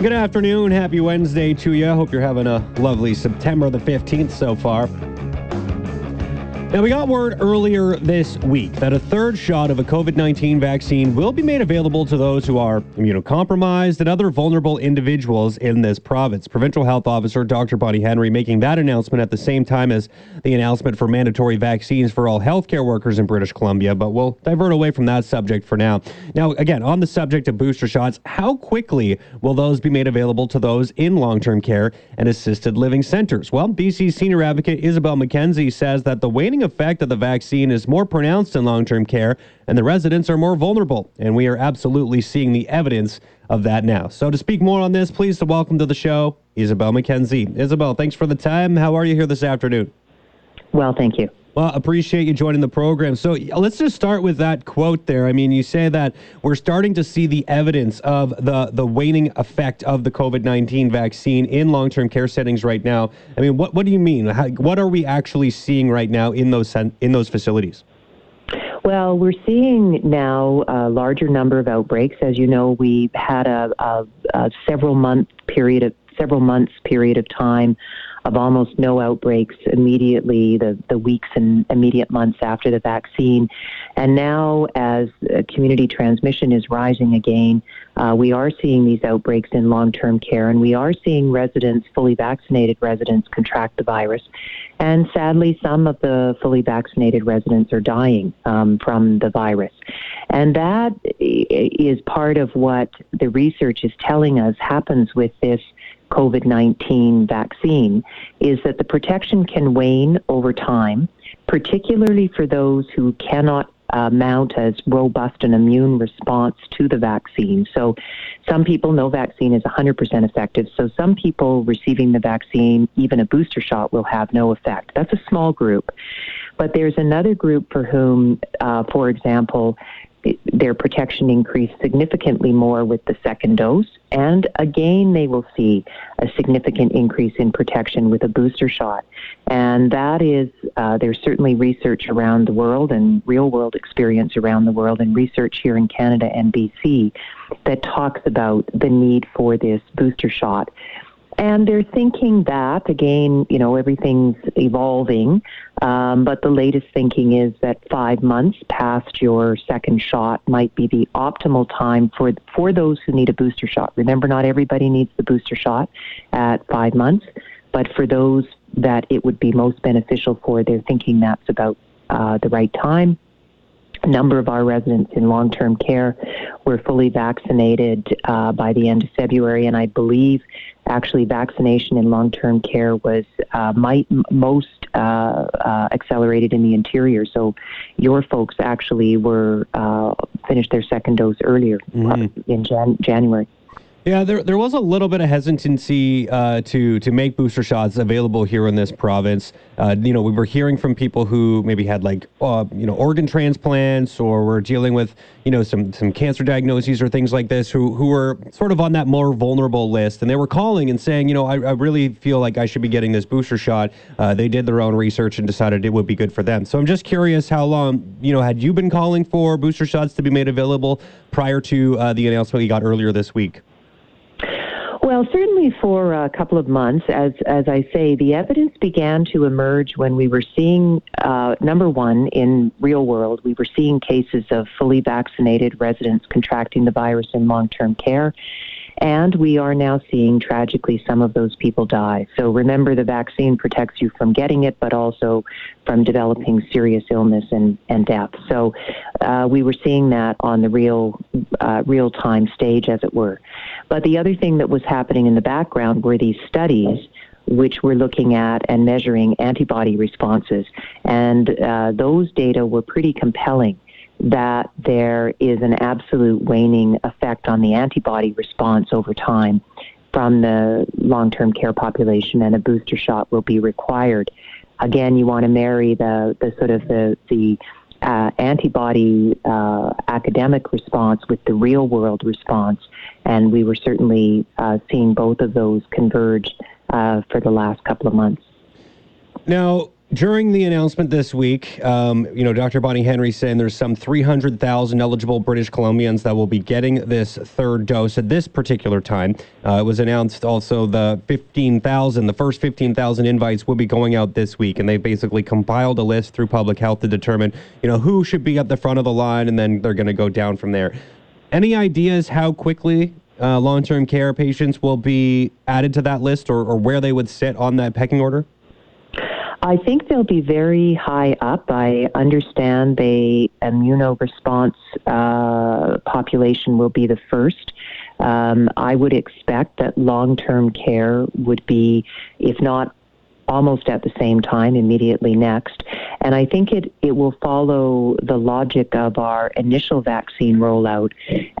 Good afternoon. Happy Wednesday to you. I Hope you're having a lovely September the 15th so far. Now, we got word earlier this week that a third shot of a COVID 19 vaccine will be made available to those who are immunocompromised and other vulnerable individuals in this province. Provincial Health Officer Dr. Bonnie Henry making that announcement at the same time as the announcement for mandatory vaccines for all healthcare workers in British Columbia, but we'll divert away from that subject for now. Now, again, on the subject of booster shots, how quickly will those be made available to those in long term care and assisted living centers? Well, BC senior advocate Isobel Mackenzie says that the effect of the vaccine is more pronounced in long term care and the residents are more vulnerable. And we are absolutely seeing the evidence of that now. So, to speak more on this, please to welcome to the show Isobel Mackenzie. Isobel, thanks for the time. How are you here this afternoon? Well, thank you. Well, appreciate you joining the program. So let's just start with that quote there. I mean, you say that we're starting to see the evidence of the the waning effect of the COVID nineteen vaccine in long term care settings right now. I mean, what what do you mean? How, what are we actually seeing right now in those in those facilities? Well, we're seeing now a larger number of outbreaks. As you know, we had a, a, a several month period of several months period of time of almost no outbreaks immediately, the, the weeks and immediate months after the vaccine. And now, as community transmission is rising again, uh, we are seeing these outbreaks in long term care, and we are seeing residents, fully vaccinated residents, contract the virus. And sadly, some of the fully vaccinated residents are dying um, from the virus. And that is part of what the research is telling us happens with this COVID 19 vaccine is that the protection can wane over time, particularly for those who cannot uh, mount as robust an immune response to the vaccine. So, some people know vaccine is 100% effective. So, some people receiving the vaccine, even a booster shot, will have no effect. That's a small group. But there's another group for whom, uh, for example, their protection increased significantly more with the second dose. And again, they will see a significant increase in protection with a booster shot. And that is, uh, there's certainly research around the world and real world experience around the world and research here in Canada and BC that talks about the need for this booster shot. And they're thinking that, again, you know, everything's evolving, um, but the latest thinking is that five months past your second shot might be the optimal time for, for those who need a booster shot. Remember, not everybody needs the booster shot at five months, but for those that it would be most beneficial for, they're thinking that's about uh, the right time a number of our residents in long term care were fully vaccinated uh, by the end of February, and I believe actually vaccination in long term care was uh, might, most uh, uh, accelerated in the interior. So your folks actually were uh, finished their second dose earlier mm-hmm. in Jan- January. Yeah, there, there was a little bit of hesitancy uh, to to make booster shots available here in this province. Uh, you know, we were hearing from people who maybe had like uh, you know organ transplants or were dealing with you know some some cancer diagnoses or things like this who who were sort of on that more vulnerable list, and they were calling and saying, you know, I, I really feel like I should be getting this booster shot. Uh, they did their own research and decided it would be good for them. So I'm just curious, how long you know had you been calling for booster shots to be made available prior to uh, the announcement you got earlier this week? Well, certainly for a couple of months, as as I say, the evidence began to emerge when we were seeing uh, number one in real world, we were seeing cases of fully vaccinated residents contracting the virus in long term care, and we are now seeing tragically some of those people die. So remember, the vaccine protects you from getting it, but also from developing serious illness and, and death. So uh, we were seeing that on the real, uh, real time stage, as it were. But the other thing that was happening in the background were these studies which were looking at and measuring antibody responses. And uh, those data were pretty compelling that there is an absolute waning effect on the antibody response over time from the long term care population, and a booster shot will be required. Again, you want to marry the, the sort of the, the uh, antibody uh, academic response with the real world response, and we were certainly uh, seeing both of those converge uh, for the last couple of months. Now, during the announcement this week, um, you know, Dr. Bonnie Henry saying there's some 300,000 eligible British Columbians that will be getting this third dose at this particular time. Uh, it was announced also the 15,000, the first 15,000 invites will be going out this week, and they basically compiled a list through public health to determine, you know, who should be at the front of the line, and then they're going to go down from there. Any ideas how quickly uh, long-term care patients will be added to that list, or, or where they would sit on that pecking order? I think they'll be very high up. I understand the immunoresponse uh, population will be the first. Um, I would expect that long term care would be, if not almost at the same time, immediately next. And I think it, it will follow the logic of our initial vaccine rollout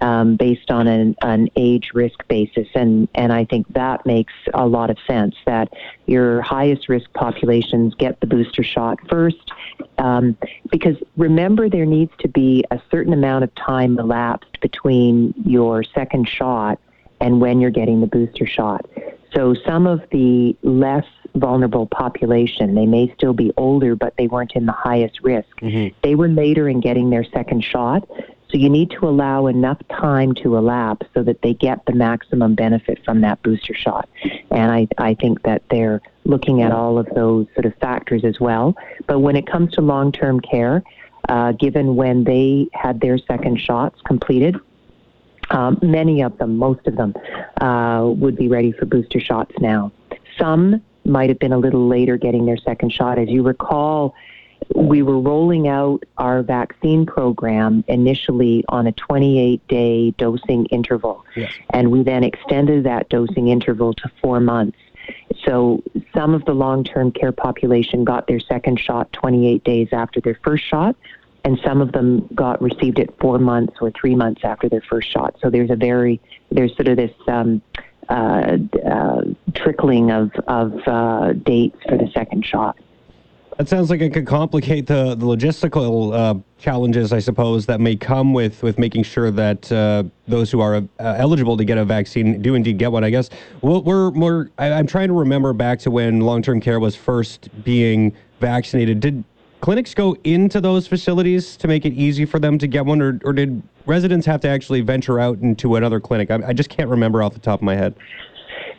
um, based on an, an age risk basis. And, and I think that makes a lot of sense that your highest risk populations get the booster shot first. Um, because remember, there needs to be a certain amount of time elapsed between your second shot and when you're getting the booster shot. So some of the less vulnerable population, they may still be older, but they weren't in the highest risk. Mm-hmm. They were later in getting their second shot. So you need to allow enough time to elapse so that they get the maximum benefit from that booster shot. And I, I think that they're looking at all of those sort of factors as well. But when it comes to long term care, uh, given when they had their second shots completed, um, many of them, most of them, uh, would be ready for booster shots now. Some might have been a little later getting their second shot. As you recall, we were rolling out our vaccine program initially on a 28 day dosing interval. Yes. And we then extended that dosing interval to four months. So some of the long term care population got their second shot 28 days after their first shot, and some of them got received it four months or three months after their first shot. So there's a very there's sort of this um, uh, uh, trickling of of uh, dates for the second shot. That sounds like it could complicate the, the logistical uh, challenges, I suppose, that may come with, with making sure that uh, those who are uh, eligible to get a vaccine do indeed get one. I guess we're, we're more. I, I'm trying to remember back to when long term care was first being vaccinated. Did clinics go into those facilities to make it easy for them to get one, or, or did residents have to actually venture out into another clinic? I, I just can't remember off the top of my head.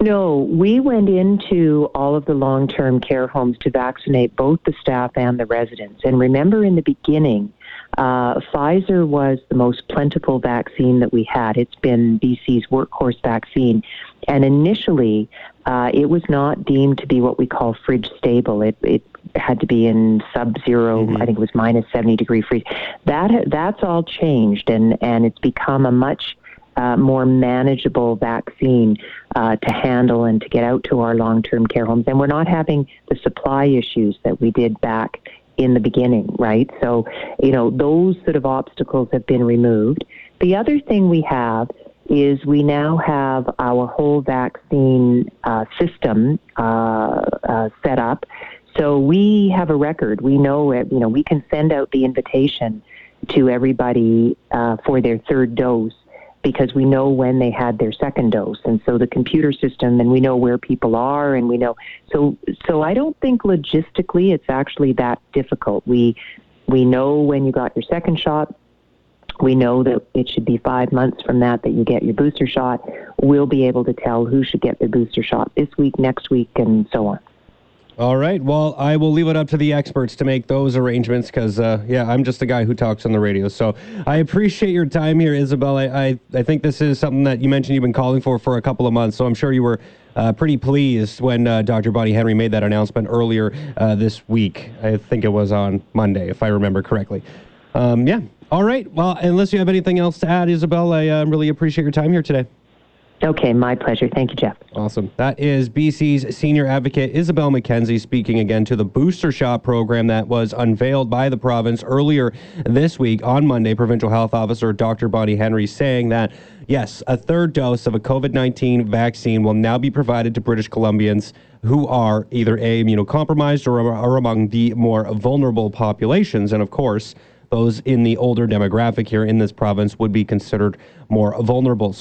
No, we went into all of the long term care homes to vaccinate both the staff and the residents. And remember, in the beginning, uh, Pfizer was the most plentiful vaccine that we had. It's been BC's workhorse vaccine. And initially, uh, it was not deemed to be what we call fridge stable. It, it had to be in sub-zero. Mm-hmm. I think it was minus 70 degree freeze. That that's all changed, and and it's become a much uh, more manageable vaccine uh, to handle and to get out to our long-term care homes. And we're not having the supply issues that we did back in the beginning, right? So, you know, those sort of obstacles have been removed. The other thing we have is we now have our whole vaccine uh, system uh, uh, set up so we have a record. We know it. You know, we can send out the invitation to everybody uh, for their third dose because we know when they had their second dose, and so the computer system, and we know where people are, and we know. So, so I don't think logistically it's actually that difficult. We we know when you got your second shot. We know that it should be five months from that that you get your booster shot. We'll be able to tell who should get their booster shot this week, next week, and so on. All right. Well, I will leave it up to the experts to make those arrangements because, uh, yeah, I'm just a guy who talks on the radio. So I appreciate your time here, Isobel. I, I, I, think this is something that you mentioned you've been calling for for a couple of months. So I'm sure you were uh, pretty pleased when uh, Dr. Bonnie Henry made that announcement earlier uh, this week. I think it was on Monday, if I remember correctly. Um, yeah. All right. Well, unless you have anything else to add, Isobel, I uh, really appreciate your time here today. Okay, my pleasure. Thank you, Jeff. Awesome. That is BC's senior advocate Isobel Mackenzie speaking again to the booster shot program that was unveiled by the province earlier this week on Monday. Provincial Health Officer Dr. Bonnie Henry saying that, yes, a third dose of a COVID 19 vaccine will now be provided to British Columbians who are either A, immunocompromised or are among the more vulnerable populations. And of course, those in the older demographic here in this province would be considered more vulnerable.